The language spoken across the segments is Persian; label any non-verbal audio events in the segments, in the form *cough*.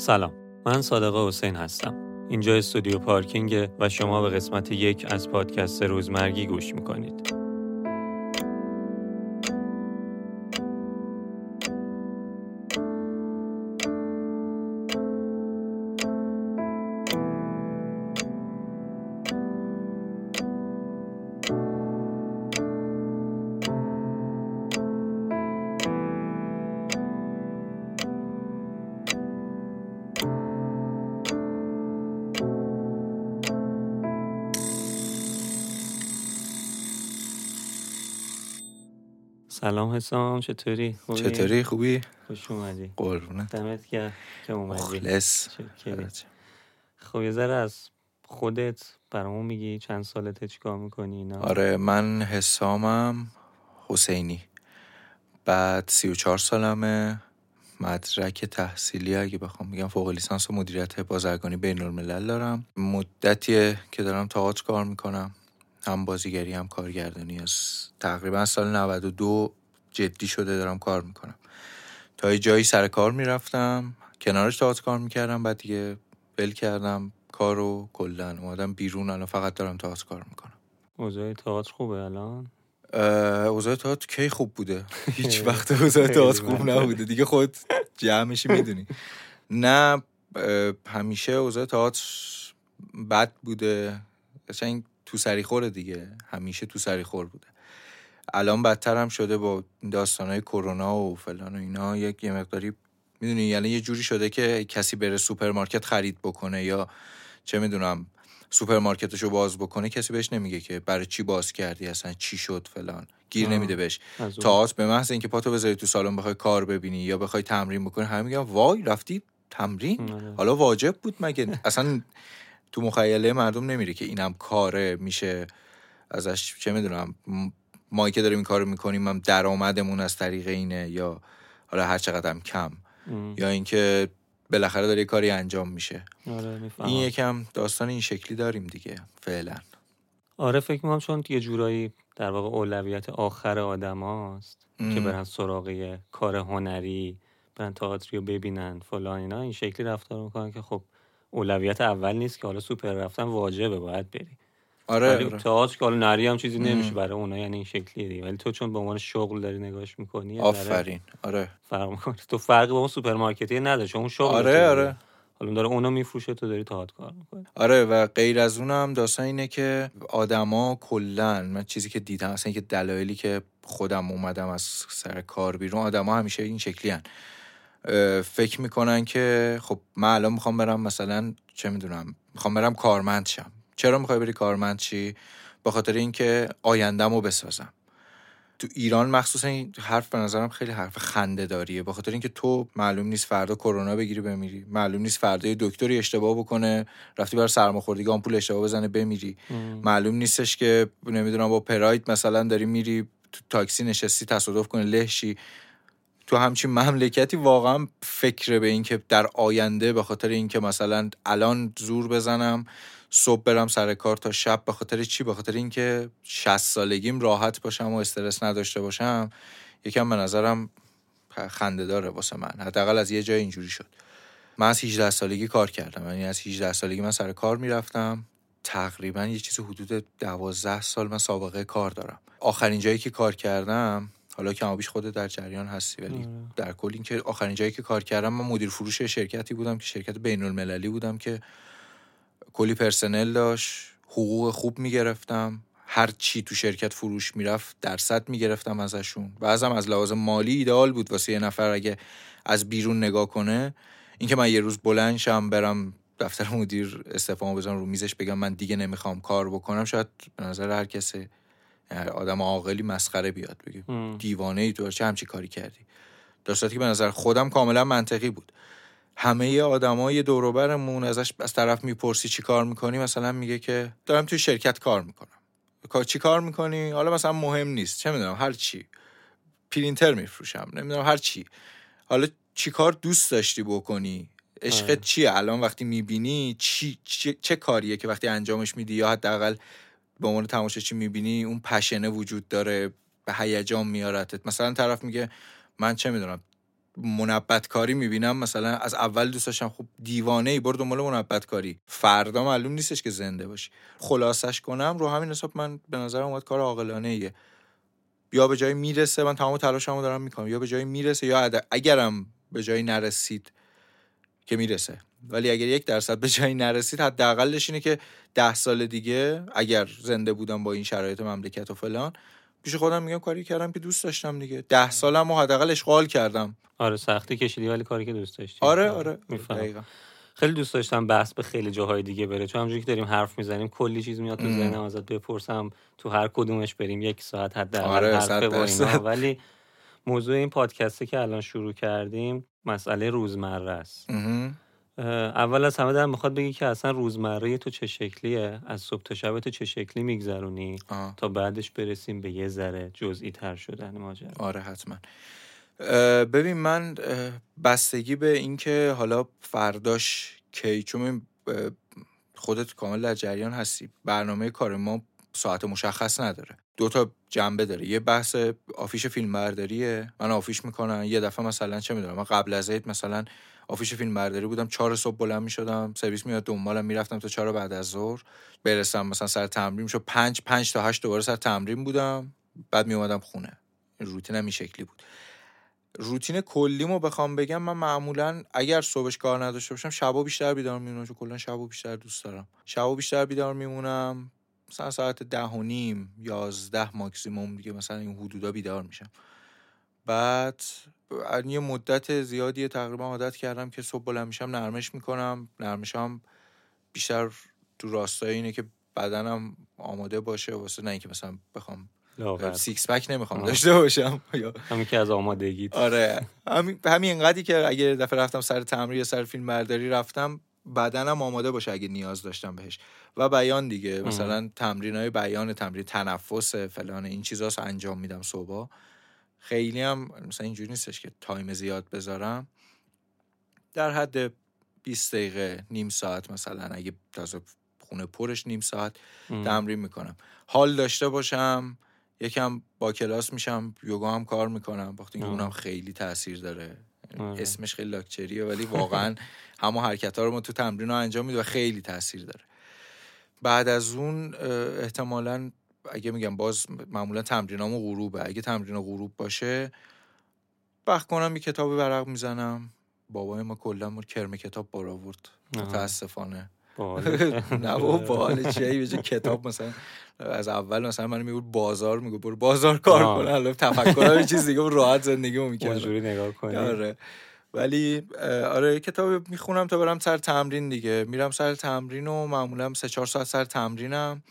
سلام من صادق حسین هستم. اینجا استودیو پارکینگ و شما به قسمت یک از پادکست روزمرگی گوش می‌کنید. حسام چطوری؟ خوبی؟ چطوری؟ خوبی؟ خوش اومدی. قربونه دمت گرم که اومدی. مخلص. خب یه ذره از خودت برامون میگی. چند سالته چیکار می‌کنی؟ اینا؟ آره من حسامم حسینی. بعد سی و چهار سالمه. مدرک تحصیلی اگه بخوام بگم فوق لیسانس و مدیریت بازرگانی بین الملل دارم. مدتیه که دارم تئاتر کار می‌کنم. هم بازیگری هم کارگردانی. از تقریبا سال 92 جدی شده دارم کار می‌کنم. تا یه جایی سر کار می‌رفتم کنارش تئاتر کار می‌کردم بعد دیگه ول کردم کارو کلا اومدم بیرون الان فقط دارم تئاتر کار می‌کنم. اوضاع تئاتر خوبه الان؟ اوضاع تئاتر کی خوب بوده؟ *laughs* هیچ وقت اوضاع تئاتر خوب نبوده. دیگه خود جمعشی می‌دونی. نه همیشه اوضاع تئاتر بد بوده. قشنگ تو سری خوره دیگه. همیشه تو سری خور بوده. الان بدتر هم شده با داستانهای کرونا و فلان و اینا یک یه مقداری می‌دونی یعنی یه جوری شده که کسی بره سوپرمارکت خرید بکنه یا چه می‌دونم سوپرمارکتشو باز بکنه کسی بهش نمیگه که برای چی باز کردی اصلا چی شد فلان گیر آه. نمیده بهش. تئاتر به محض اینکه پاتو بذاری تو سالن بخوای کار ببینی یا بخوای تمرین بکنی همه میگن وای رفتی تمرین آره. حالا واجب بود مگه اصلا تو مخیله مردم نمیره که اینم کاره میشه ازش چه می‌دونم ما که داریم این کارو می‌کنیم هم درآمدمون از طریق اینه یا حالا هر چقدر هم کم. ام. یا اینکه بالاخره داره یه کاری انجام میشه. آره این یکم داستان این شکلی داریم دیگه فعلا. آره فکر می‌کنم چون یه جورایی در واقع اولویت آخر آدم هاست که ام. برن سراغ کار هنری برن تئاتری رو ببینن فلان اینا. این شکلی رفتار می‌کنن که خب اولویت اول نیست که حالا سوپر رفتن واجبه باید بری آره, ولی آره. تئاتر که حالا نری هم چیزی نمیشه. برای اونا یعنی این شکلیه دیگه. ولی تو چون به عنوان شغل داری نگاهش می‌کنی آفرین. آره. فرق می‌کنه. تو فرقی با اون سوپرمارکتی نداره چون اون شغل آره آره. حالا داره اونو میفروشه تو داری تئاتر کار می‌کنی. آره و غیر از اونم داستان اینه که آدما کلا من چیزی که دیدم اصلا که دلایلی که خودم اومدم از سر کار بیرون آدما همیشه این شکلی هن. فکر می‌کنن که خب من الان می‌خوام برم مثلا چه می‌دونم می‌خوام برم کارمند شم. چرا می‌خوای بری کارمند چی؟ به خاطر اینکه آیندهمو بسازم. تو ایران مخصوصا این حرف به نظرم خیلی حرف خنده داریه به خاطر اینکه تو معلوم نیست فردا کرونا بگیری بمیری. معلوم نیست فردا یه دکتری اشتباه بکنه رفتی بر سرماخوردگی آمپول اشتباه بزنه بمیری. معلوم نیستش که نمی‌دونم با پراید مثلا داری میری تو تاکسی نشستی تصادف کنه لهشی. تو همچین مملکتی واقعا فکر به این که در آینده به خاطر اینکه مثلا الان زور بزنم صبح برم سر کار تا شب به خاطر چی؟ به خاطر اینکه 60 سالگیم راحت باشم و استرس نداشته باشم یکم به نظرم خنده داره واسه من. حداقل از یه جای اینجوری شد. من از 18 سالگی کار کردم. یعنی از 18 سالگی من سر کار می‌رفتم. تقریبا یه چیز حدود 12 سال من سابقه کار دارم. آخرین جایی که کار کردم حالا کم و بیش خودت در جریان هستی ولی آره. در کل اینکه آخرین جایی که کار کردم من مدیر فروش شرکتی بودم که شرکت بین المللی بودم که کلی پرسنل داشت حقوق خوب می‌گرفتم هر چی تو شرکت فروش می‌رفت درصد می‌گرفتم ازشون بعضم از لحاظ مالی ایدئال بود واسه یه نفر اگه از بیرون نگاه کنه اینکه من یه روز بلند شم برم دفتر مدیر استفامو بزنم رو میزش بگم من دیگه نمی‌خوام کار بکنم شاید به نظر هر کسی آدم عاقلی مسخره بیاد بگه ام. دیوانه ای تو چه همچی کاری کردی. در صورتی که به نظر خودم کاملا منطقی بود. همه آدمای دوروبرمون ازش از طرف می‌پرسی چی کار می‌کنی مثلا میگه که دارم توی شرکت کار می‌کنم. کار چی کار می‌کنی؟ حالا مثلا مهم نیست چه می‌دونم هر چی. پرینتر میفروشم نمی‌دونم هر چی. حالا چی کار دوست داشتی بکنی؟ آره. عشقت چیه؟ الان وقتی می‌بینی چی چه, چه کاریه که وقتی انجامش میدی؟ یا حداقل به عنوان تماشاچی می‌بینی اون پشنه وجود داره به هیجان میارتت مثلا طرف میگه من چه می‌دونم منبت کاری می‌بینم مثلا از اول دوست داشتم خب دیوانه ای برو دنبال منبت کاری فردا معلوم نیستش که زنده باشی. خلاصش کنم رو همین حساب من به نظر اومد کار عاقلانه ایه یا به جایی می‌رسه من تمام تلاشمو دارم می‌کنم یا به جایی می‌رسه یا اگرم به جایی نرسید که می‌رسه. ولی اگر یک درصد به جایی نرسید حداقلش اینه که ده سال دیگه اگر زنده بودم با این شرایط مملکت و فلان پیش خودم میگم کاری کردم که دوست داشتم دیگه. ده سالم و حداقل اشغال کردم. آره سختی کشیدی ولی کاری که دوست داشتی. آره آره می‌فهمم. خیلی دوست داشتم بحث به خیلی جاهای دیگه بره. چون همونجوری که داریم حرف می‌زنیم کلی چیز میاد تو ذهنم ازت بپرسم تو هر کدومش بریم یک ساعت حداقل آره حرف ولی موضوع این پادکسته که الان شروع کردیم مسئله روزمره است. اول از همه دارم می‌خواد بگی که اصلا روزمره تو چه شکلیه؟ از صبح تا شب تو چه شکلی میگذرونی؟ تا بعدش برسیم به یه ذره جزئی تر شدن ماجرا. آره حتما. ببین من بستگی به اینکه حالا فرداش کی چون خودت کامل در جریان هستی. برنامه کار ما ساعت مشخص نداره. دو تا جنبه داره. یه بحث آفیش فیلم برداریه من آفیش می‌کنم. یه دفعه مثلا چه می‌دونم من قبل از عید مثلا آفیش فیلم برداری بودم چهار صبح بلند می‌شدم سرویس میاد دنبالم می‌رفتم تا چهار بعد از ظهر. برسم مثلا سر تمرین شد پنج پنج تا هشت دوباره سر تمرین بودم. بعد میومدم خونه. روتینم این شکلی بود. روتین کلیمو بخوام بگم من معمولا اگر صبحش کار نداشته باشم شبا بیشتر بیدار میمونم چون کلا شبا بیشتر دوست دارم. شبا بیشتر بیدار میمونم مثلا ساعت ده و نیم یازده ماکسیموم دیگه مثلا این حدودا بیدار میشم. بعد یه مدت زیادی تقریبا عادت کردم که صبح بلند میشم نرمش می‌کنم. نرمشم بیشتر تو راستای اینه که بدنم آماده باشه. واسه نه اینکه مثلا بخوام سیکس پک نمی‌خوام داشته باشم. همین که از آمادگی آره. همین همین انقدری که اگه دفعه رفتم سر تمرین یا سر فیلم برداری رفتم بدنم آماده باشه اگه نیاز داشتم بهش. و بیان دیگه. مثلا تمرین های بیان تمرین تنفس فلان این چیزاست انجام میدم صبح خیلی هم مثلا اینجوری نیستش که تایم زیاد بذارم. در حد 20 دقیقه نیم ساعت مثلا اگه تازه خونه پرش نیم ساعت تمرین می‌کنم. حال داشته باشم یکم با کلاس میشم یوگا هم کار می‌کنم وقتی که اونم خیلی تاثیر داره. آره. اسمش خیلی لاکچریه ولی *laughs* واقعا همه حرکت ها رو ما تو تمرین ها انجام میده و خیلی تاثیر داره. بعد از اون احتمالا اگه میگم باز معمولا تمرینامو غروبه. اگه تمرین غروب باشه وقت کنم یه کتاب ورق می‌زنم. بابای ما کلا کرم کتاب بار آورد. متاسفانه. *laughs* نه بابا باحال چیه کتاب مثلا از اول مثلا من می‌گفت بازار میگه برو بازار کار کن. الان تفکر یه چیز دیگه راحت زندگیمو می‌کردم. اونجوری نگاه کنی. آره. ولی آره کتاب می‌خونم تا برم سر تمرین دیگه. میرم سر تمرین و معمولا سه چهار ساعت سر تمرینم.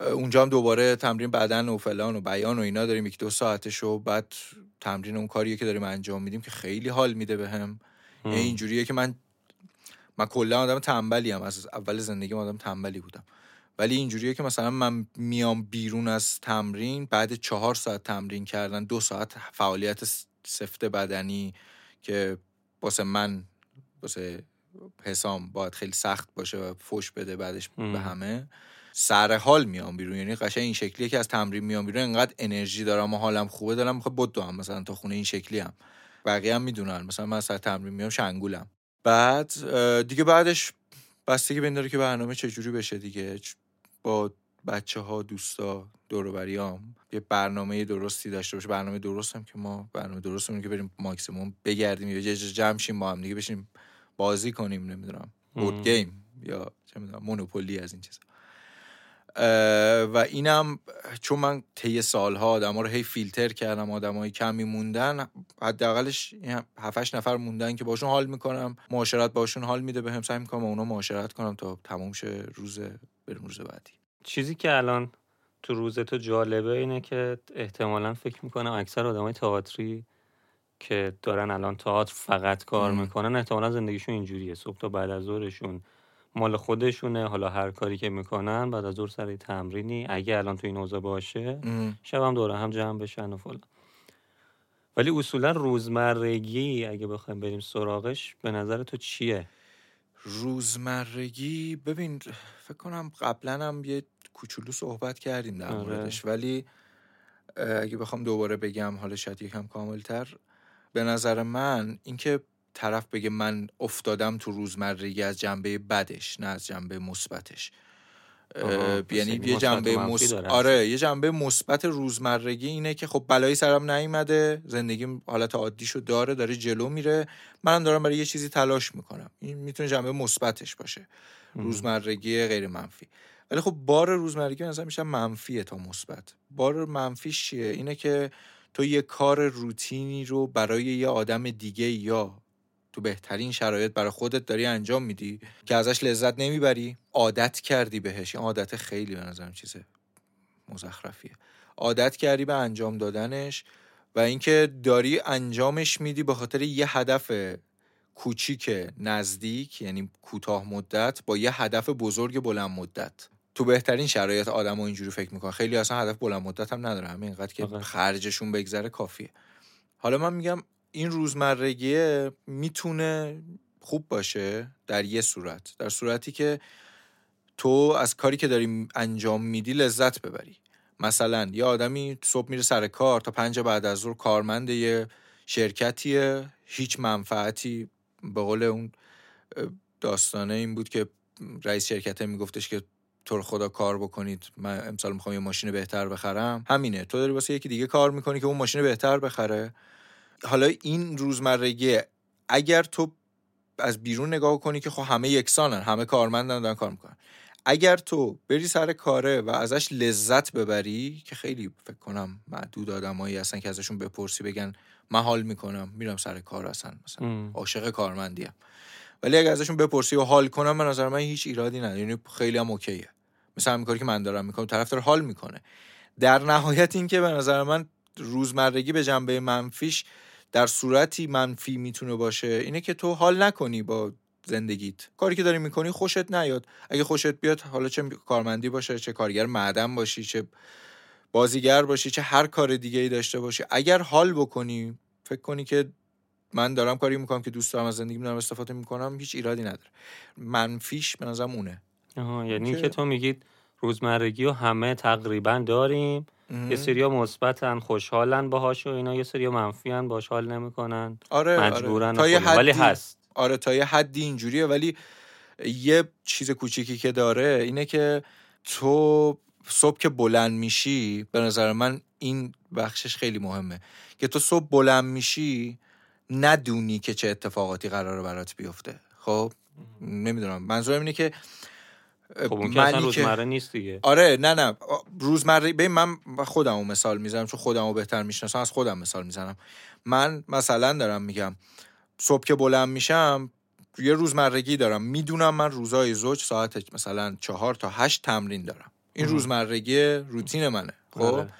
اونجا هم دوباره تمرین بدن و فلان و بیان و اینا داریم یک دو ساعتش و بعد تمرین اون کاریه که داریم انجام میدیم که خیلی حال میده بهم به یعنی اینجوریه که من من کلا آدم تنبلی هم از اول زندگی آدم تنبلی بودم. ولی اینجوریه که مثلا من میام بیرون از تمرین بعد چهار ساعت تمرین کردن دو ساعت فعالیت سفت بدنی که واسه من واسه حسام باید خیلی سخت باشه و فش بده بعدش به همه. سر حال میام بیرون. یعنی قشنگ این شکلیه که از تمرین میام بیرون انقدر انرژی دارم و حالم خوبه. دارم می‌خوام بدو هم مثلا تا خونه این شکلی هم بقیه هم می‌دونن. مثلا من سر تمرین میام شنگولم. بعد دیگه بعدش بستگی به داره که برنامه چجوری بشه دیگه. با بچه ها دوستا دوروبریام یه برنامه درستی داشته باشه. برنامه درستم که ما برنامه درستمون که بریم ماکسیموم بگردیم یا جمع شیم با هم دیگه بشیم بازی کنیم نمی‌دونم. بورد گیم یا چه می‌دونم مونوپولی از این چیزا. و اینم چون من طی سالها آدم ها رو هی فیلتر کردم آدمای کمی موندن حداقلش 7 نفر موندن که باشون حال می‌کنم معاشرت باشون حال میده بهم سعی می‌کنم اونا معاشرت کنم تا تموم شه روز بریم روز بعدی. چیزی که الان تو روز تو جالبه اینه که احتمالا فکر می‌کنم اکثر آدمای تئاتری که دارن الان تئاتر فقط کار می‌کنن احتمالا زندگیشون اینجوریه. صبح تا بعد از ظهرشون مال خودشونه حالا هر کاری که می‌کنن بعد از ظهر سر تمرینی اگه الان تو این اوضاع باشه شب هم دوره هم جمع بشن و فلان. ولی اصولا روزمرگی اگه بخوایم بریم سراغش به نظر تو چیه؟ روزمرگی ببین فکر کنم قبلا هم یه کوچولو صحبت کردیم در آره. موردش ولی اگه بخوام دوباره بگم حالا شاید یکم کاملتر. به نظر من اینکه طرف بگه من افتادم تو روزمرگی از جنبه بدش نه از جنبه مثبتش. یعنی یه جنبه مس... آره یه جنبه مثبت روزمرگی اینه که خب بلایی سرم نیومده زندگی حالت عادیشو داره داره جلو میره. منم دارم برای یه چیزی تلاش می‌کنم. این می‌تونه جنبه مثبتش باشه روزمرگی غیر منفی. ولی خب بار روزمرگی نظر میشه منفیه تا مثبت. بار منفیش چیه؟ اینه که تو یه کار روتینی رو برای یه آدم دیگه یا تو بهترین شرایط برای خودت داری انجام میدی که ازش لذت نمی‌بری؟ عادت کردی بهش. این عادت خیلی به نظرم چیز مزخرفیه. عادت کردی به انجام دادنش و اینکه داری انجامش میدی به خاطر یه هدف کوچیک نزدیک یعنی کوتاه مدت با یه هدف بزرگ بلند مدت. تو بهترین شرایط آدم اینجوری فکر می‌کنن خیلی اصلا هدف بلند مدت هم نداره. همین اینقدر که خرجشون بگذره کافیه. حالا من میگم این روزمرگیه می‌تونه خوب باشه در یه صورت در صورتی که تو از کاری که داری انجام میدی لذت ببری. مثلا یه آدمی صبح میره سر کار تا پنج بعد از ظهر کارمند یه شرکتیه هیچ منفعتی به قول اون داستانه این بود که رئیس شرکته میگفتش که تو خدا کار بکنید من امسال می‌خوام یه ماشین بهتر بخرم. همینه تو داری واسه یکی دیگه کار می‌کنی که اون ماشین بهتر بخره. حالا این روزمرگی اگر تو از بیرون نگاه کنی که خب همه یکسانن همه کارمندن دارن کار می‌کنن. اگر تو بری سر کاره و ازش لذت ببری که خیلی فکر کنم معدود آدمایی هستن که ازشون بپرسی بگن من حال می‌کنم میرم سر کار هستن مثلا عاشق کارمندیم. ولی اگر ازشون بپرسی و حال کنم من نظر من هیچ ایرادی نداره. یعنی خیلی هم اوکیه. مثلا همین کاری که من دارم می‌کنم طرف داره حال می‌کنه. در نهایت این که به نظر من روزمرگی به جنبه منفیش در صورتی منفی می‌تونه باشه اینه که تو حال نکنی با زندگیت. کاری که داری می‌کنی خوشت نیاد. اگه خوشت بیاد حالا چه کارمندی باشه چه کارگر معدن باشی چه بازیگر باشی چه هر کار دیگه ای داشته باشی. اگر حال بکنی فکر کنی که من دارم کاری می‌کنم که دوست دارم از زندگی دارم استفاده می‌کنم هیچ ایرادی نداره. منفیش به نظرم اونه. یعنی که تو میگید روزمرگی و همه تقریبا داریم یه سریا مثبتن خوشحالن باهاش و اینا. یه سریا منفیان باش حال نمی‌کنن. آره, آره. مجبورن آره. ولی هست. آره تا یه حدی اینجوریه. ولی یه چیز کوچیکی که داره اینه که تو صبح که بلند میشی به نظر من این بخشش خیلی مهمه. که تو صبح بلند میشی ندونی که چه اتفاقاتی قراره برات بیفته. خب؟ نمی‌دونم. منظورم اینه که خب اون که اصلا روزمره نیست دیگه. آره نه نه. روزمره به من خودمو مثال می‌زنم چون خودمو بهتر می‌شناسم از خودم مثال می‌زنم. من مثلا دارم میگم صبح که بلند میشم یه روزمرگی دارم. می‌دونم من روزای زوج ساعت مثلا چهار تا هشت تمرین دارم. این روزمرگی روتین منه خب؟ آره.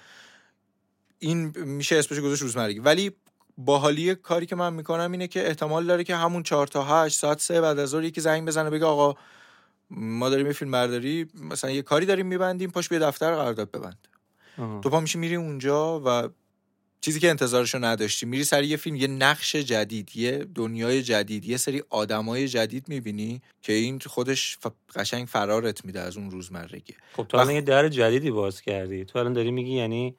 این میشه اسمش گذاشت روزمرگی. ولی باحالی کاری که من می‌کنم اینه که احتمال داره که همون چهار تا هشت ساعت سه بعد از ظهر یکی زنگ بزنه بگه آقا ما داریم یه فیلم برداری مثلا یه کاری داریم میبندیم پاش به دفتر قرارداد ببند. تو پا میشی میری اونجا و چیزی که انتظارشو نداشتی میری سر یه فیلم یه نقش جدید یه دنیای جدید یه سری آدمای جدید می‌بینی که این خودش قشنگ فرارت میده از اون روزمرگی. خب تو الان یه در جدیدی باز کردی. تو الان داری میگی یعنی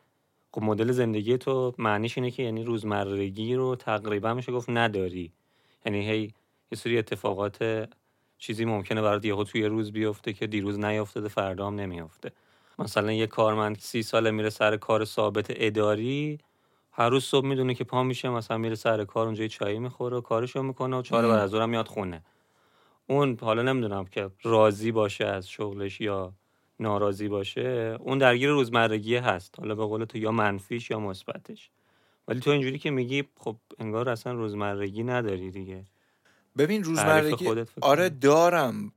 خب مدل زندگی تو معنیش اینه که یعنی روزمرگی رو تقریبا میشه گفت نداری. یعنی هی یه سری اتفاقات چیزی ممکنه برات یهو توی روز بیفته که دیروز نیافتاده فردا هم نمیافته. مثلا یه کارمند سی ساله میره سر کار ثابت اداری هر روز صبح می‌دونه که پا میشه مثلا میره سر کار اونجا چایی می‌خوره و کارشو می‌کنه و چهار بعد از هم میاد خونه. اون حالا نمی‌دونم که راضی باشه از شغلش یا ناراضی باشه اون درگیر روزمرگی هست. حالا به قول تو یا منفیش یا مثبتش. ولی تو اینجوری که میگی خب انگار اصلا روزمرگی نداری دیگه. ببین روزمرگی آره دارم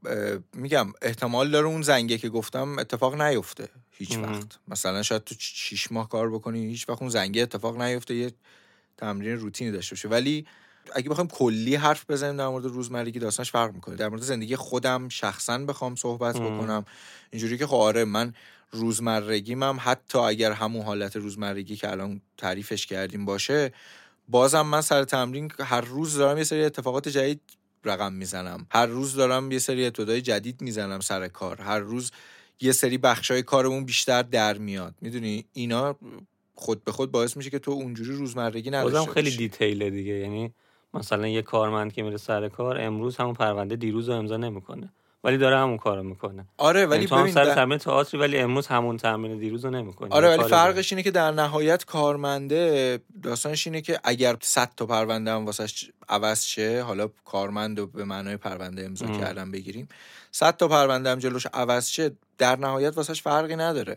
میگم احتمال داره اون زنگه که گفتم اتفاق نیفته هیچ وقت. مثلا شاید تو شیش ماه کار بکنی هیچ وقت اون زنگه اتفاق نیفته یه تمرین روتینی داشته باشه. ولی اگه بخوایم کلی حرف بزنیم در مورد روزمرگی داستانش فرق می‌کنه. در مورد زندگی خودم شخصا بخوام صحبت بکنم. اینجوری که خب آره من روزمرگیم هم حتی اگر همون حالت روزمرگی که الان تعریفش کردیم باشه بازم من سر تمرین هر روز دارم یه سری اتفاقات جدید رقم می‌زنم. هر روز دارم یه سری اتودای جدید می‌زنم سر کار. هر روز یه سری بخشای کارمون بیشتر در میاد. می‌دونی؟ اینا خود به خود باعث میشه که تو اونجوری روزمرگی نداشته بازم خیلی باشی. دیتیله دیگه. یعنی مثلا یه کارمند که میره سر کار امروز همون پرونده دیروز رو امضا نمی‌کنه. ولی داره همون کارو می‌کنه. آره ولی ولی تو هم سر در- تمرین تئاتری ولی امروز همون تمرین دیروز رو نمی‌کنی. آره ولی فرقش اینه که در نهایت کارمنده داستانش اینه که اگر 100 تا پرونده هم واسش عوض شه حالا کارمند رو به معنای پرونده امضا ام. کردن بگیریم 100 تا پرونده هم جلوش عوض شه در نهایت واسش فرقی نداره.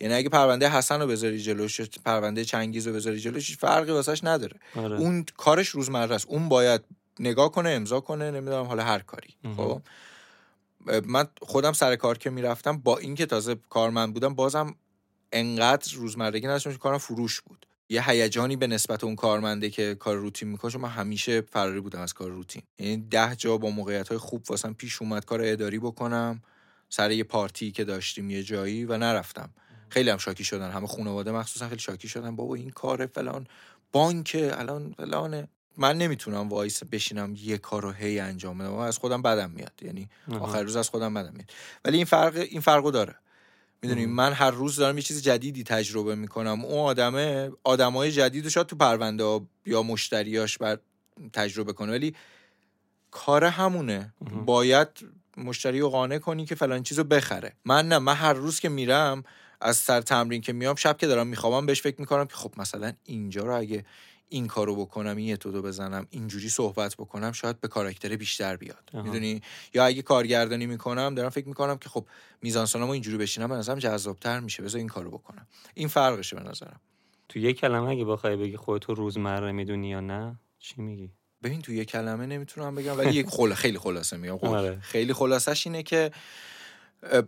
یعنی اگه پرونده حسن رو بذاری جلوش پرونده چنگیز رو بذاری جلوش فرقی واسش نداره. آره. اون کارش روزمره است. اون باید نگاه کنه امضا کنه نمی‌دونم حالا هر کاری. خب؟ من خودم سر کار که می‌رفتم با اینکه تازه کارمند بودم بازم انقدر روزمرگی نداشتم که کارم فروش بود. یه هیجانی به نسبت اون کارمنده که کار روتین می‌کنه من همیشه فراری بودم از کار روتین. یعنی ده جا با موقعیت های خوب واسم پیش اومد کار اداری بکنم. سر یه پارتی که داشتیم یه جایی و نرفتم. خیلی هم شاکی شدن. همه خانواده مخصوصا خیلی شاکی شدن. بابا این کار فلان بانک الان فلانه. من نمی‌تونم وایسم بشینم یه کار رو هی انجام بدم. از خودم بدم میاد. یعنی. آخر روز از خودم بدم میاد. ولی این فرق این فرقو داره. می‌دونی. من هر روز دارم یه چیز جدیدی تجربه می‌کنم. اون آدمه آدمای جدید رو شاید تو پرونده ها یا مشتریاش بر تجربه کنه. ولی کار همونه. باید مشتری رو قانع کنی که فلان چیز رو بخره. من نه. من هر روز که میرم از سر تمرین که میام شب که دارم میخوابم بهش فکر می‌کنم که خب مثلا اینجا رو اگه این کارو بکنم این اتودو بزنم اینجوری صحبت بکنم شاید به کاراکتر بیشتر بیاد. می‌دونی؟ یا اگه کارگردانی می‌کنم دارم فکر می‌کنم که خب میزانسونامو اینجوری بشینم به نظرم جذابتر میشه. بذار این کارو بکنم. این فرقشه به نظرم. تو یه کلمه اگه بخوای بگی خودتو روزمره می‌دونی یا نه چی میگی؟ ببین تو یه کلمه نمی‌تونم بگم ولی یک خلا خیلی خلاصه میگم. خب، آره. خیلی خلاصش اینه که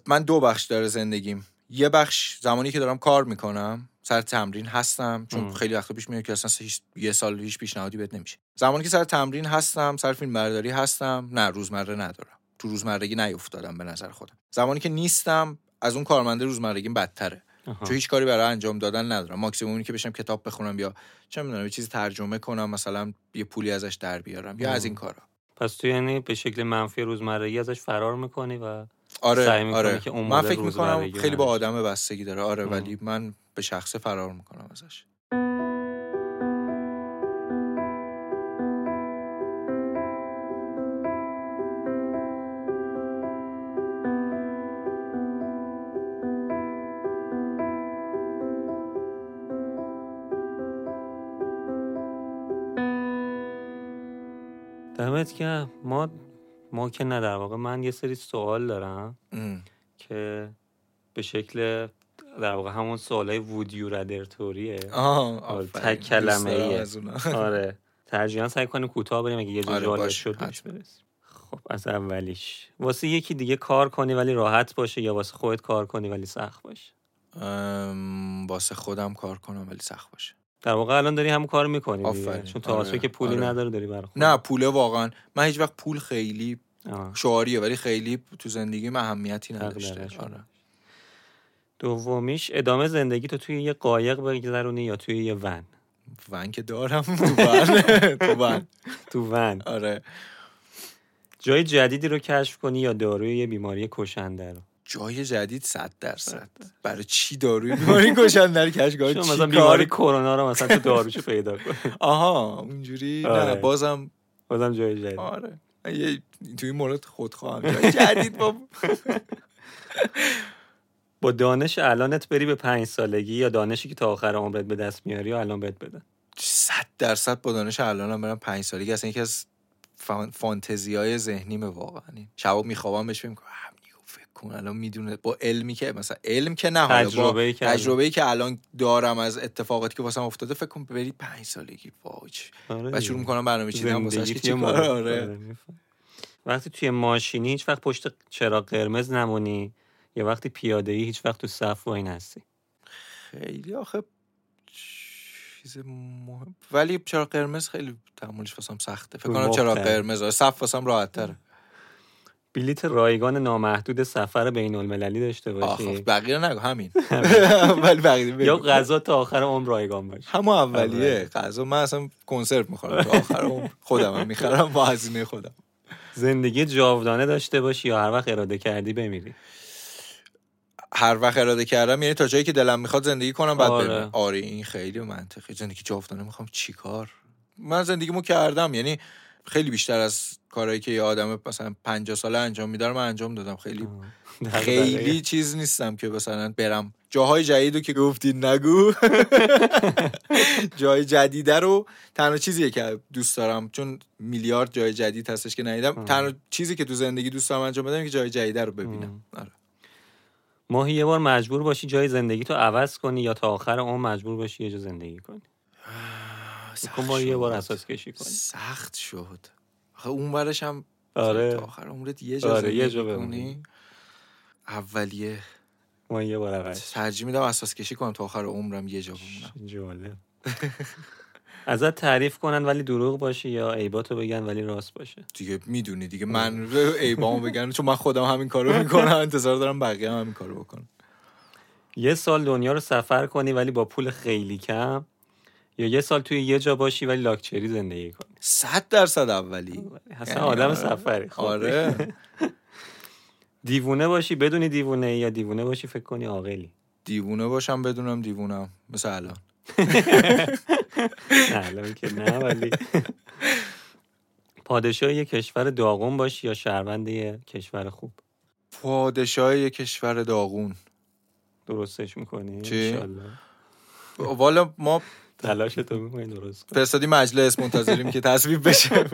من دو بخش داره زندگیم. یه بخش زمانی که دارم کار می‌کنم سر تمرین هستم چون ام. خیلی وقتا پیش میاد که اصلا هیچ- یه سال هیچ پیشنهادی بهت نمیشه زمانی که سر تمرین هستم سر فیلم برداری هستم نه روزمره ندارم تو روزمرگی نیفتادم به نظر خودم زمانی که نیستم از اون کارمنده روزمرگیم بدتره. چون هیچ کاری برای انجام دادن ندارم ماکسیموم اینه که بشم کتاب بخونم یا چه می‌دونم یه چیزی ترجمه کنم مثلا یه پولی ازش در بیارم یا ام. از این کارا پس تو یعنی به شکل منفی روزمرگی ازش فرار می‌کنی و آره آره. که اون من فکر می‌کنم خیلی با آدم بستگی داره. آره ام. ولی من به شخص فرار می‌کنم ازش. دمت گرم. ما ما که نه در واقع من یه سری سوال دارم ام. که به شکل در واقع همون سوالای وودیو آه آره، آفرین. تک کلمه ایه. *laughs* آره. ترجیحاً سعی کنیم کوتاه بریم اگه یه جا آره، شد خب از اولیش. واسه یکی دیگه کار کنی ولی راحت باشه یا واسه خودت کار کنی ولی سخت باشه؟ واسه خودم کار کنم ولی سخت باشه. در واقع الان داری همون کار می‌کنی آفرین. چون تا آره، که پولی آره. نداره داری برای خودت. نه پوله واقعا من هیچ وقت پول خیلی آه. شعاریه ولی خیلی تو زندگی من اهمیتی نداشته. آره. دومیش ادامه زندگی تو توی یه قایق بگذرونی یا توی یه ون ون که دارم *laughs* تو ون تو ون تو ون آره جای جدیدی رو کشف کنی یا داروی یه بیماری کشنده رو جای جدید صد درصد. برای چی داروی بیماری کنی چون چی مثلا بیماری کرونا رو مثلا تو داروشو پیدا کن. *laughs* آها اونجوری آره. نه بازم بازم جای جدید. آره. یه توی این مورد خود خواهم جای *laughs* جدید با *laughs* با دانش الانت بری به پنج سالگی یا دانشی که تا آخر عمرت به دست میاری و الان بهت بدن. صد درصد با دانش الانم برم پنج سالگی. اصلا یکی از فان... فانتزی های ذهنیمه واقعا. شبا میخوابم بهش فکر کن الان می‌دونه. با علمی که مثلا علم که نه حالا با که الان- تجربه‌ای که الان دارم از اتفاقاتی که واسم افتاده فکر کن بری پنج سالگی چه- آره و شروع. می‌کنم برنامه چیدن واسه که آره، آره. وقتی توی ماشینی هیچ وقت پشت چراغ قرمز نمونی یا وقتی پیاده ای هیچ وقت تو صف وای نستی خیلی آخه چیز مهم. ولی چرا قرمز خیلی تحملش واسم سخته. فکر کنم مختلف. چرا قرمز آره، صف واسم راحت تره بلیت رایگان نامحدود سفر بین المللی داشته باشی؟ بقیه رو نگو همین. *laughs* ولی بقیه. یا غذا تا آخر عمر رایگان باشه همون اولیه. غذا من اصلا کنسرو می‌خورم. تا آخر عمر. خودم می‌خرم با هزینه خودم. زندگی جاودانه داشته باشی یا هر وقت اراده کردی بمیری؟ هر وقت اراده کردم یعنی تا جایی که دلم می‌خواد زندگی کنم بعد آره. آره این خیلی منطقی. زندگی جاودانه می‌خوام چیکار من زندگیمو کردم یعنی خیلی بیشتر از کارهایی که یه آدم مثلا 50 ساله انجام میدار من انجام دادم. خیلی. خیلی چیز نیستم که مثلا برم جاهای جدیدو که گفتی نگو. *laughs* جای جدیده رو تنها چیزیه که دوست دارم چون میلیارد جای جدید هستش که ندیدم. تنها چیزی که تو زندگی دوست دارم انجام بدم که جای جدیده رو ببینم. آره. ماهی یه بار مجبور باشی جای زندگی تو عوض کنی یا تا آخر اون مجبور باشی یه جا زندگی کنی؟ *sighs* ما یه بار. اساس کشی کنی سخت شد. آخه اون برش هم آره. تا آخر عمرت یه جا آره، یه جا بمونی. اولیه. ما یه بار عوض ترجیح میدم اساس کشی کنم تا آخر عمرم یه جا بمونم. جالب. *laughs* ازت تعریف کنن ولی دروغ باشه یا عیباتو بگن ولی راست باشه. دیگه می‌دونی دیگه من ایبامو بگن چون من خودم همین کارو می‌کنم. *laughs* انتظار دارم بقیه هم همین کارو بکنن. یه سال دنیا رو سفر کنی ولی با پول خیلی کم. یا یه سال توی یه جا باشی ولی لاکچری زندگی کنی. صد درصد اولی. اصلا یعنی آدم آره. سفری. خب. آره. *laughs* دیوونه باشی بدونی دیوونه یا دیوونه باشی فکر کنی عاقلی. دیوونه باشم بدونم دیوونم. مثل الان. *laughs* نه الان که نه ولی پادشاه یه کشور داغون باشی یا شهروند یه کشور خوب؟ پادشاه یه کشور داغون. درستش می‌کنی؟ چی؟ والا ما تلاش تو می‌کنی درست فرستادی مجلس منتظریم که تصویب بشه.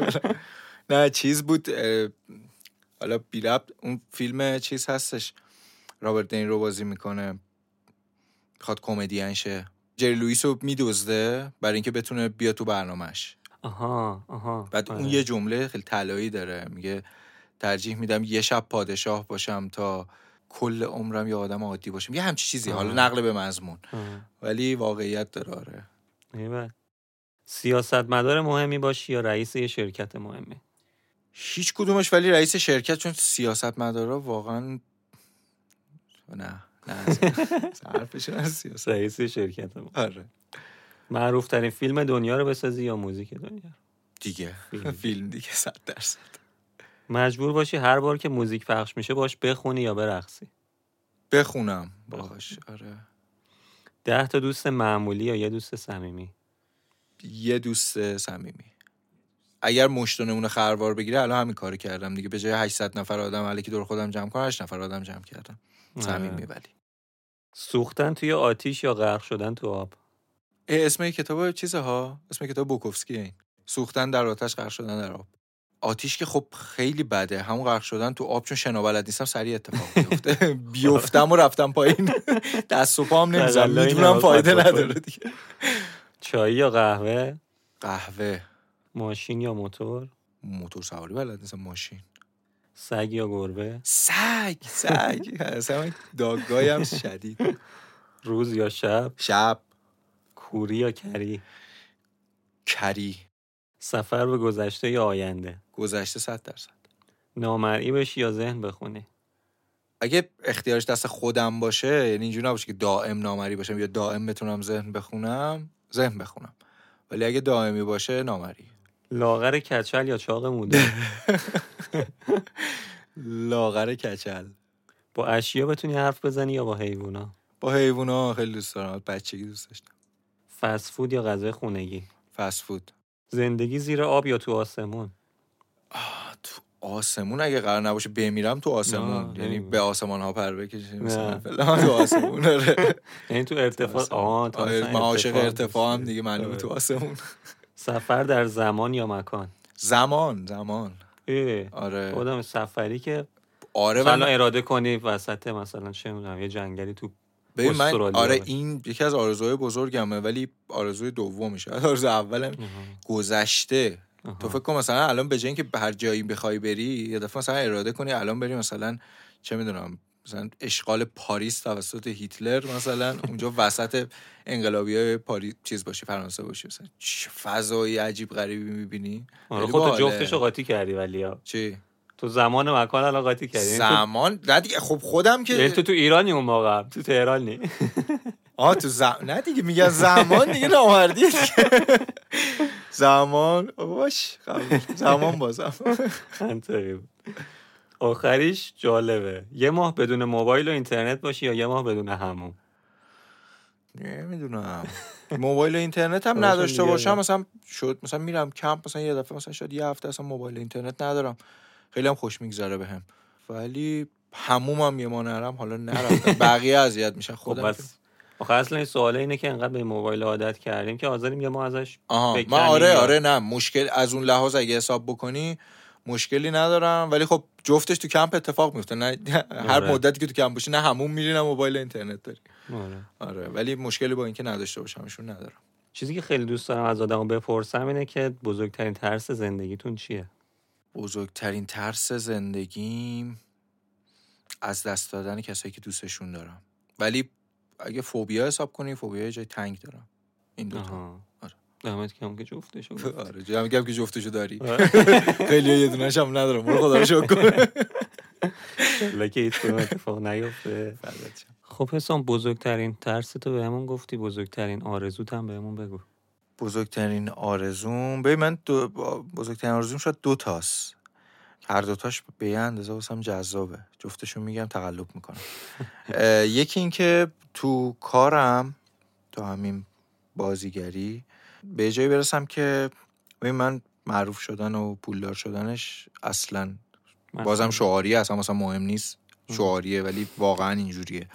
نه چیز بود حالا بی ربط اون فیلم چیز هستش. رابرت دین رو بازی می‌کنه. می‌خواد کمدین شه جری لوئیس رو میدزده برای اینکه بتونه بیا تو برنامهش آها آها. بعد اون آره. یه جمله خیلی طلایی داره. میگه ترجیح میدم یه شب پادشاه باشم تا کل عمرم یه آدم عادی باشم. یه همچی چیزی. حالا آه. نقل به مضمون. ولی واقعیت داره ایول. سیاستمدار مهمی باشی یا رئیس یه شرکت مهمی؟ هیچ کدومش ولی رئیس شرکت چون سیاست مدارا واقعا نه نه *laughs* حرفشون از سیاست. رئیس شرکت مهمی آره. معروف ترین فیلم دنیا رو بسازی یا موزیک دنیا دیگه. فیلم. *laughs* فیلم دیگه صد درصد. مجبور باشی هر بار که موزیک پخش میشه باش بخونی یا برقصی؟ بخونم باش آره. ده تا دوست معمولی یا یه دوست صمیمی؟ یه دوست صمیمی. اگر مشت و نمونه خروار بگیره الان همین کارو کردم دیگه. به جای 800 نفر آدم علی که دور خودم جمع کنم 8 نفر آدم جمع کردم. صمیمی. ولی. سوختن توی آتیش یا غرق شدن تو آب؟ اسم کتاب چیزه ها اسم کتاب بوکوفسکی این. سوختن در آتش غرق شدن در آب. آتیش که خب خیلی بده. همون غرق شدن تو آب چون شنا بلد نیستم سریع اتفاق *laughs* میفته بیفتم و رفتم پایین. دست و پام نمی‌زنم. می‌دونم فایده. نداره دیگه. چای یا قهوه؟ قهوه. ماشین یا موتور؟ موتور سواری بلد نیستم ماشین. سگ یا گربه؟ سگ سگ. *laughs* اصلا من داگاهی هم شدید. روز یا شب؟ شب. کوری یا کری؟ کری. سفر به گذشته یا آینده؟ گذشته صد درصد. نامرئی بشی یا ذهن بخونی؟ اگه اختیارش دست خودم باشه یعنی اینجوری نباشه که دائم نامری باشم یا دائم بتونم ذهن بخونم ذهن بخونم. ولی اگه دائمی باشه نامری لاغر کچل یا چاق موده *laughs* لاغر کچل. با اشیا بتونی حرف بزنی یا با حیوونا؟ با حیوونا خیلی دوست دارم بچگی دوست داشتم. فست فود یا غذای خونگی؟ فست فود. زندگی زیر آب یا تو آسمون؟ تو آسمون اگه قرار نباشه بمیرم تو آسمون. یعنی. به آسمان ها پر بکشیم مثلا تو آسمون *laughs* آره. یعنی تو ارتفاع آه تو آره، اصلا من عاشق ارتفاع هم دیگه معلومه آره. تو آسمون. سفر در زمان یا مکان؟ زمان زمان. آره. آدم سفری که آره من اراده کنی وسط مثلا چه می‌دونم یه جنگلی تو ببین من آره باشه. این یکی از آرزوهای بزرگمه ولی آرزوی دومشه *laughs* آرزو اولم گذشته. تو فکر کن مثلا الان به جای اینکه به هر جایی بخوای بری یه دفعه مثلا اراده کنی الان بری مثلا چه می‌دونم مثلا اشغال پاریس توسط هیتلر مثلا اونجا وسط انقلابی های پاریس چیز باشی فرانسه باشی مثلا چه فضای عجیب غریبی می‌بینی. آره خودتو جفتشو قاطی کردی ولی ها. چی؟ تو زمان و مکان الان قاطی کردی. یعنی تو- زمان؟ نه دیگه خب خودم یعنی که تو تو ایرانی اون موقع تو تهران نی. *laughs* آه تو زم... نه دیگه میگن زمان دیگه نامردیه دیگه. *laughs* زمان باش قبول. زمان بازم منطقی بود. آخریش جالبه. یه ماه بدون موبایل و اینترنت باشی یا یه ماه بدون همون؟ نمی‌دونم. موبایل و اینترنت هم *laughs* نداشته باشم. مثلا شد مثلا میرم کمپ مثلا یه دفعه مثلا شد یه هفته اصلا موبایل و اینترنت ندارم. خیلی هم خوش میگذره بهم. ولی همومم یه ما نرم حالا نرفتم. بقیه اذیت میشن. خب خودم بس آخه اصلا این سواله اینه که انقدر به موبایل عادت کردیم که حاضریم یه ما ازش آها. من آره یا- آره نه. مشکل از اون لحاظ اگه حساب بکنی مشکلی ندارم. ولی خب جفتش تو کمپ اتفاق میفته نه هر آره. مدتی که تو کمپ باشی نه همون میری نه موبایل اینترنت داری. آره. آره. ولی مشکلی با اینکه نداشته باشمشون ندارم. چیزی که خیلی دوست دارم از آدمو بپرسم اینه که بزرگترین ترس زندگیتون چیه؟ بزرگترین ترس زندگیم از دست دادن کسایی که دوستشون دارم. ولی اگه فوبیا حساب کنی فوبیا جای تنگ دارم. این دو تا آره. دمت کم که جفتشو. آره جا میگم که جفتشو داری. آره. *laughs* خیلی یه دونش هم ندارم. برو خدا رو شکر. کن انشالله که هیچ کدوم اتفاق نیفته. شم. خب حسام بزرگترین ترس تو بهمون گفتی بزرگترین آرزوت هم بهمون بگو. بزرگترین آرزوم ببین من دو بزرگترین آرزوم شاید دو تاست. هر دوتاش به یه اندازه واسم جذابه. جفتشون میگم تقلب می‌کنم. یکی این که تو کارم تو همین بازیگری به جایی برسم که ببین من معروف شدن و پولدار شدنش اصلا بازم شعاری اصلا مثلا مهم نیست. شعاریه ولی واقعا اینجوریه.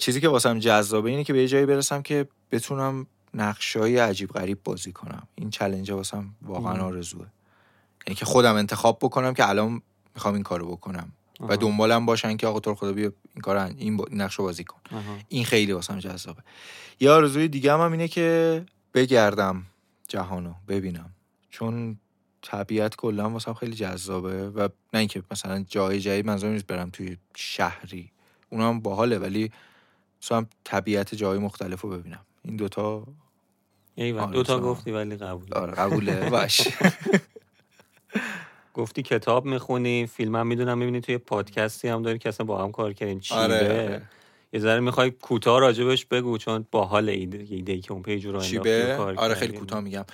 چیزی که واسم جذابه اینه که به یه جایی برسم که بتونم نقشای عجیب غریب بازی کنم. این چلنج واسم واقعا. آرزوه. یعنی که خودم انتخاب بکنم که الان می‌خوام این کارو بکنم. و آها. دنبالم باشن که آقا تو خدا بیا این کار این, با... این نقش رو بازی کن. آها. این خیلی واسم جذابه. یه آرزوی دیگه هم, اینه که بگردم جهانو ببینم. چون طبیعت کلا واسم خیلی جذابه و نه اینکه مثلا جای جایی منظورم نیست برم توی شهری. اونا هم باحاله ولی مثلا طبیعت جای مختلف رو ببینم. این دوتا ایول دو تا. گفتی ولی قبول آره قبوله باش *laughs* گفتی کتاب می‌خونی فیلم هم می‌دونم می‌بینی توی پادکستی هم داری که اصلا با هم کار کردین چی آره،؟ آره. یه ذره می‌خوای کوتاه راجبش بگو چون باحال ایده ایده ای که اون پیج رو چیبه آره خیلی. کوتاه میگم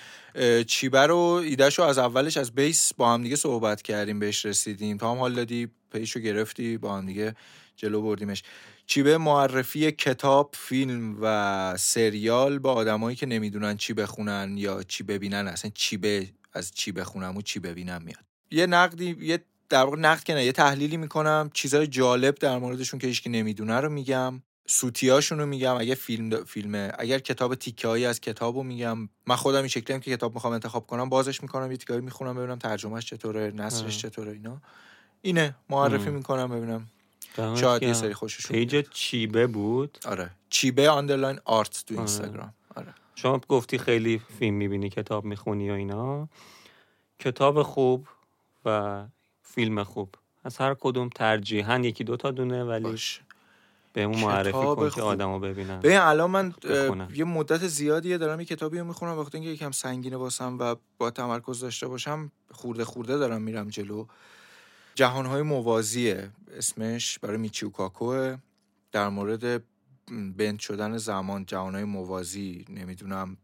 چیبه رو ایدهشو از اولش از بیس با هم دیگه صحبت کردیم بهش رسیدیم تا هم حال دادی پیشو گرفتی با هم دیگه جلو بردیمش چیبه معرفی کتاب فیلم و سریال با آدمایی که نمی‌دونن چی بخونن یا چی ببینن اصلا چی به از چی بخونم و چی ببینم میاد یه نقدی یه در واقع نقد که نه یه تحلیلی می‌کنم چیزای جالب در موردشون که هیچکی نمی‌دونه رو میگم سوتیاشون رو میگم اگه فیلم فیلمه اگر کتاب تیکه هایی از کتاب رو میگم من خودم این شکلی هم که کتاب می‌خوام انتخاب کنم بازش می‌کنم یه تیکه می‌خونم ببینم ترجمهش چطوره نثرش. چطوره اینا اینه معرفی. می‌کنم ببینم شاید یه. سری خوششون page. چیبه بود آره چیبه underline art تو آره. اینستاگرام آره شما گفتی خیلی فیلم می‌بینی کتاب می‌خونی و اینا کتاب خوب و فیلم خوب از هر کدوم ترجیحاً یکی دو تا دونه ولی باش بهمون معرفی کتاب کن که. آدمو ببینن ببین الان من بخونم. یه مدت زیادیه دارم یه کتابی رو می‌خونم وقتی اینکه یکم سنگینه واسم و با تمرکز داشته باشم خورده خورده دارم میرم جلو جهانهای موازیه. اسمش برای میچیو کاکوه در مورد بند شدن زمان جهانهای موازی نمی‌دونم.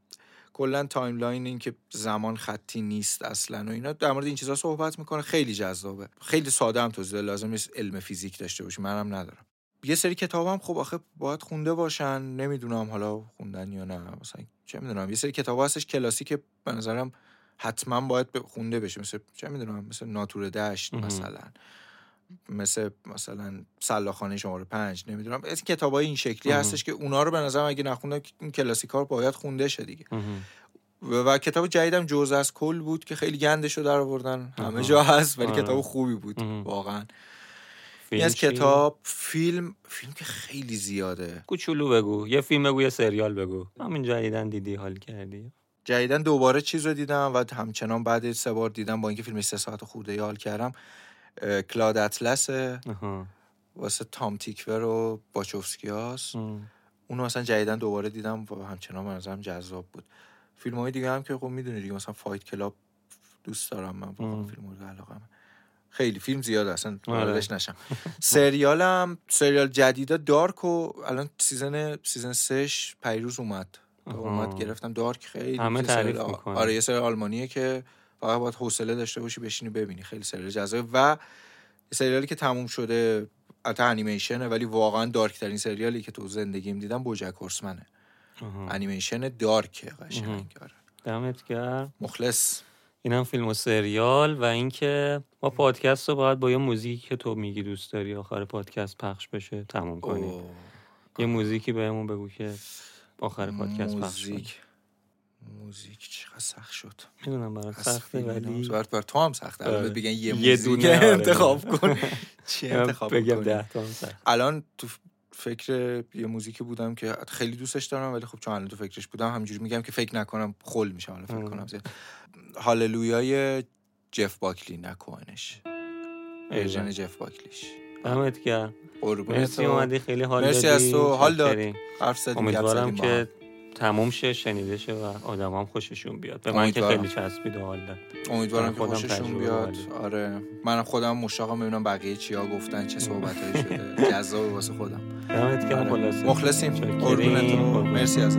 کلا timeline این که زمان خطی نیست اصلا و اینا. در مورد این چیزا صحبت می‌کنه. خیلی جذابه. خیلی ساده هم توضیح. لازم نیست علم فیزیک داشته باشی. منم ندارم. یه سری کتابم خب آخه باید خونده باشن. نمی‌دونم حالا خوندن یا نه. مثلا چه می‌دونم. یه سری کتاب هستش کلاسیک به نظرم حتما باید به- خونده بشه مثل چه می‌دونم مثل ناتور دشت. مثلا مثل مثلا سلاخانه شماره پنج نمی‌دونم از کتاب این شکلی مهم. هستش که اونا رو به نظرم اگه نخونده این کلاسیکا رو باید خونده شه دیگه. و, و کتاب جدیدم جز از کل بود که خیلی گندش رو در آوردن. همه جا هست ولی آره. کتاب خوبی بود. واقعا این از چی؟ کتاب فیلم فیلم که خیلی زیاده کوچولو بگو یه فیلم بگو یه سریال بگو همین جدیدن دیدی حال کردی جدیدن دوباره چیز رو دیدم و همچنان بعد سه بار دیدم با اینکه فیلمش سه ساعت خورده حال کردم Cloud Atlas. واسه تام تیکور و واچوفسکیاس ام. اونو مثلا جدیدن دوباره دیدم و همچنان به نظرم جذاب بود فیلم های دیگه هم که خب می‌دونی دیگه مثلا Fight Club دوست دارم من فیلم مورد علاقه خیلی فیلم زیاد اصلا آره. واردش نشم *laughs* سریالم سریال جدیدا Dark و الان season season سش پریروز اومد. اومد گرفتم. Dark خیلی همه تعریف می‌کنن. آره یه سریال آلمانیه که فقط باید حوصله داشته باشی بشینی ببینی. خیلی سریال جذاب و سریالی که تموم شده حتی انیمیشنه ولی واقعا dark ترین سریالی که تو زندگیم دیدم BoJack Horseman ه. انیمیشن دارکه قشنگ آره. دمت گرم. مخلص. اینم فیلم و سریال و اینکه ما پادکست رو باید با یه موزیکی که تو میگی دوست داری آخر پادکست پخش بشه تموم کنیم. یه موزیکی بهمون بگو که آخر پادکست پخش موزیک موزیک چقدر سخت شد می‌دونم برات از سخته ولی اینا. بر, تو هم سخته الان آره. بگن یه, یه موزیک دونه، *laughs* آره. انتخاب کن *laughs* چی انتخاب بگم؟ ده تا هم سخت الان تو فکر یه موزیکی بودم که خیلی دوستش دارم ولی خب چون الان تو فکرش بودم همینجوری میگم که فکر نکنم خل میشم حالا فکر. کنم زیاد هاللویای جف باکلی نکنش ورژن ایوه. جف باکلیش دمت گرم مرسی اومدی خیلی حال مرسی از تو. حال داد. حرف زدیم امیدوارم. که تموم شه شنیده شه و آدم هم خوششون بیاد به من که. خیلی چسبید حال داد امیدوارم من که خوششون بیاد. آره منم خودم مشتاقم ببینم بقیه چیا گفتن چه صحبتایی شده *laughs* جذاب واسه خودم دمت گرم آره. خلاصه مخلصیم قربونت. مرسی ازت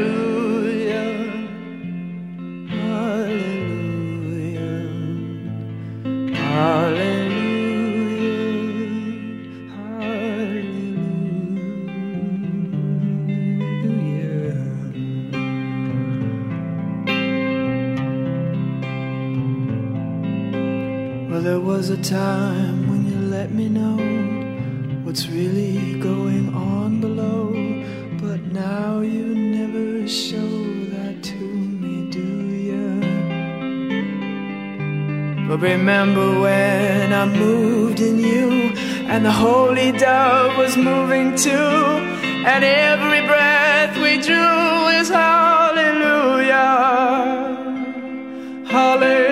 There was a time when you let me know what's really going on below, but now you never show that to me, do you? But remember when I moved in you, and the holy dove was moving too, and every breath we drew is hallelujah, hallelujah,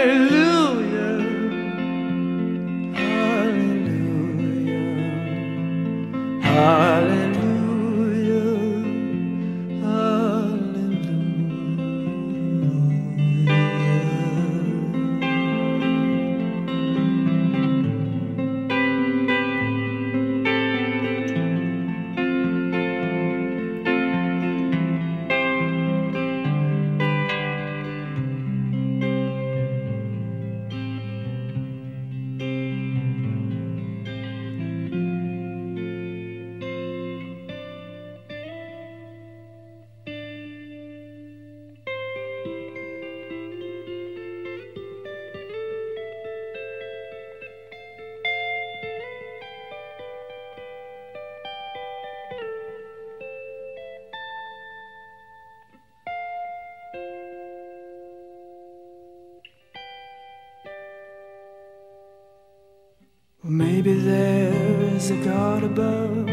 maybe there is a God above,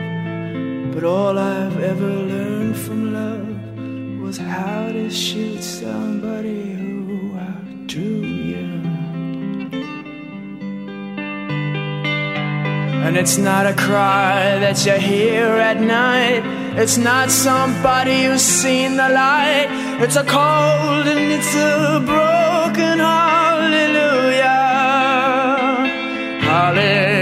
but all I've ever learned from love was how to shoot somebody who outdrew you. And it's not a cry that you hear at night. It's not somebody who's seen the light. It's a cold and it's a broken hallelujah. Hallelujah.